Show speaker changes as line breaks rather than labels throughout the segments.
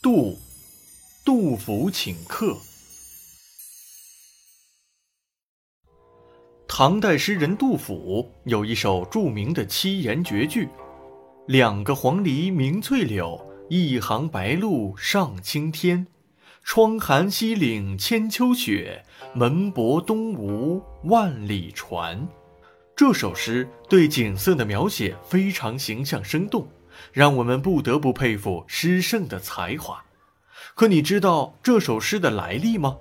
杜，杜甫请客。唐代诗人杜甫有一首著名的七言绝句：“两个黄鹂鸣翠柳，一行白鹭上青天。窗含西岭千秋雪，门泊东吴万里船。”这首诗对景色的描写非常形象生动。让我们不得不佩服诗圣的才华。可你知道这首诗的来历吗？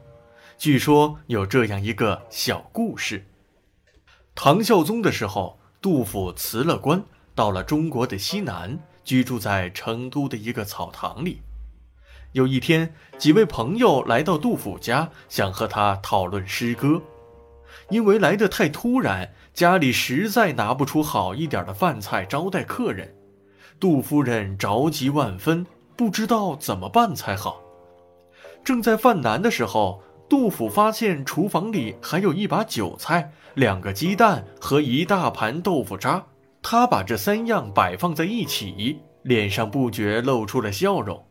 据说有这样一个小故事：唐孝宗的时候，杜甫辞了官，到了中国的西南，居住在成都的一个草堂里。有一天，几位朋友来到杜甫家，想和他讨论诗歌。因为来得太突然，家里实在拿不出好一点的饭菜招待客人。杜夫人着急万分，不知道怎么办才好。正在犯难的时候，杜甫发现厨房里还有一把韭菜、两个鸡蛋和一大盘豆腐渣。他把这三样摆放在一起，脸上不觉露出了笑容。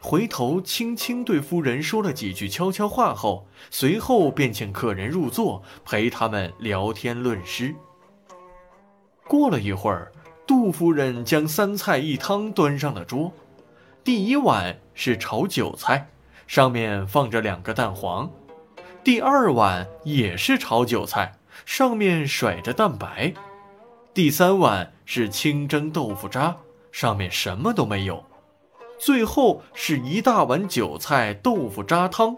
回头轻轻对夫人说了几句悄悄话后，随后便请客人入座，陪他们聊天论诗。过了一会儿。杜夫人将三菜一汤端上了桌，第一碗是炒韭菜，上面放着两个蛋黄；第二碗也是炒韭菜，上面甩着蛋白；第三碗是清蒸豆腐渣，上面什么都没有；最后是一大碗韭菜豆腐渣汤，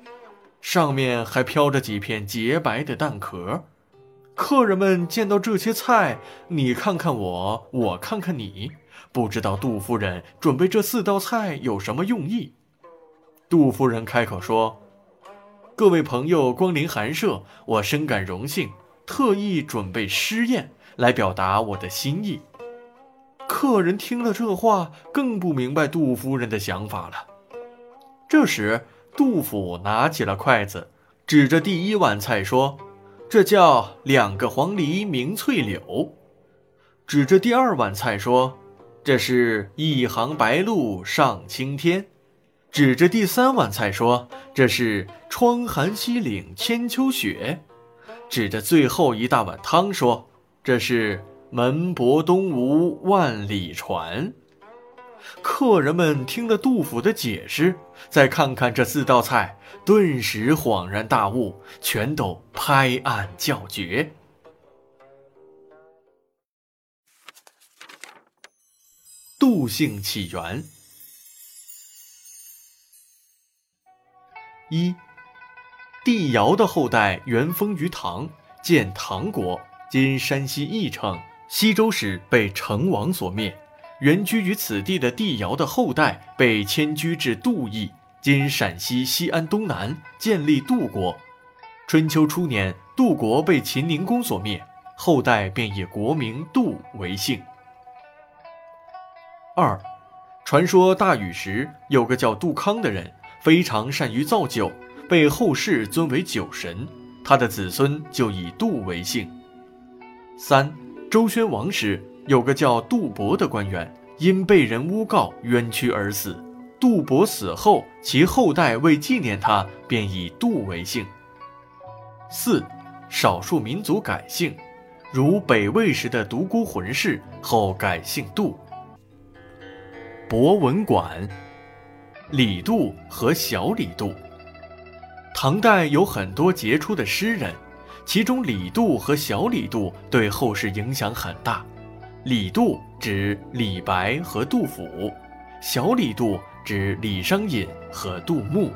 上面还飘着几片洁白的蛋壳。客人们见到这些菜，你看看我，我看看你，不知道杜夫人准备这四道菜有什么用意。杜夫人开口说：“各位朋友光临寒舍，我深感荣幸，特意准备诗宴来表达我的心意。”客人听了这话，更不明白杜夫人的想法了。这时，杜甫拿起了筷子，指着第一碗菜说。这叫两个黄鹂鸣翠柳，指着第二碗菜说：“这是一行白鹭上青天。”指着第三碗菜说：“这是窗含西岭千秋雪。”指着最后一大碗汤说：“这是门泊东吴万里船。”客人们听了杜甫的解释，再看看这四道菜，顿时恍然大悟，全都拍案叫绝。杜姓起源：一，帝尧的后代元封于唐，建唐国，今山西翼城西周时被成王所灭。原居于此地的帝尧的后代被迁居至杜邑（今陕西西安东南），建立杜国。春秋初年，杜国被秦灵公所灭，后代便以国名杜为姓。二，传说大禹时有个叫杜康的人，非常善于造酒，被后世尊为酒神，他的子孙就以杜为姓。三，周宣王时。有个叫杜伯的官员，因被人诬告冤屈而死。杜伯死后，其后代为纪念他，便以杜为姓。四，少数民族改姓，如北魏时的独孤浑氏后改姓杜。博文馆，李杜和小李杜。唐代有很多杰出的诗人，其中李杜和小李杜对后世影响很大。李杜指李白和杜甫，小李杜指李商隐和杜牧。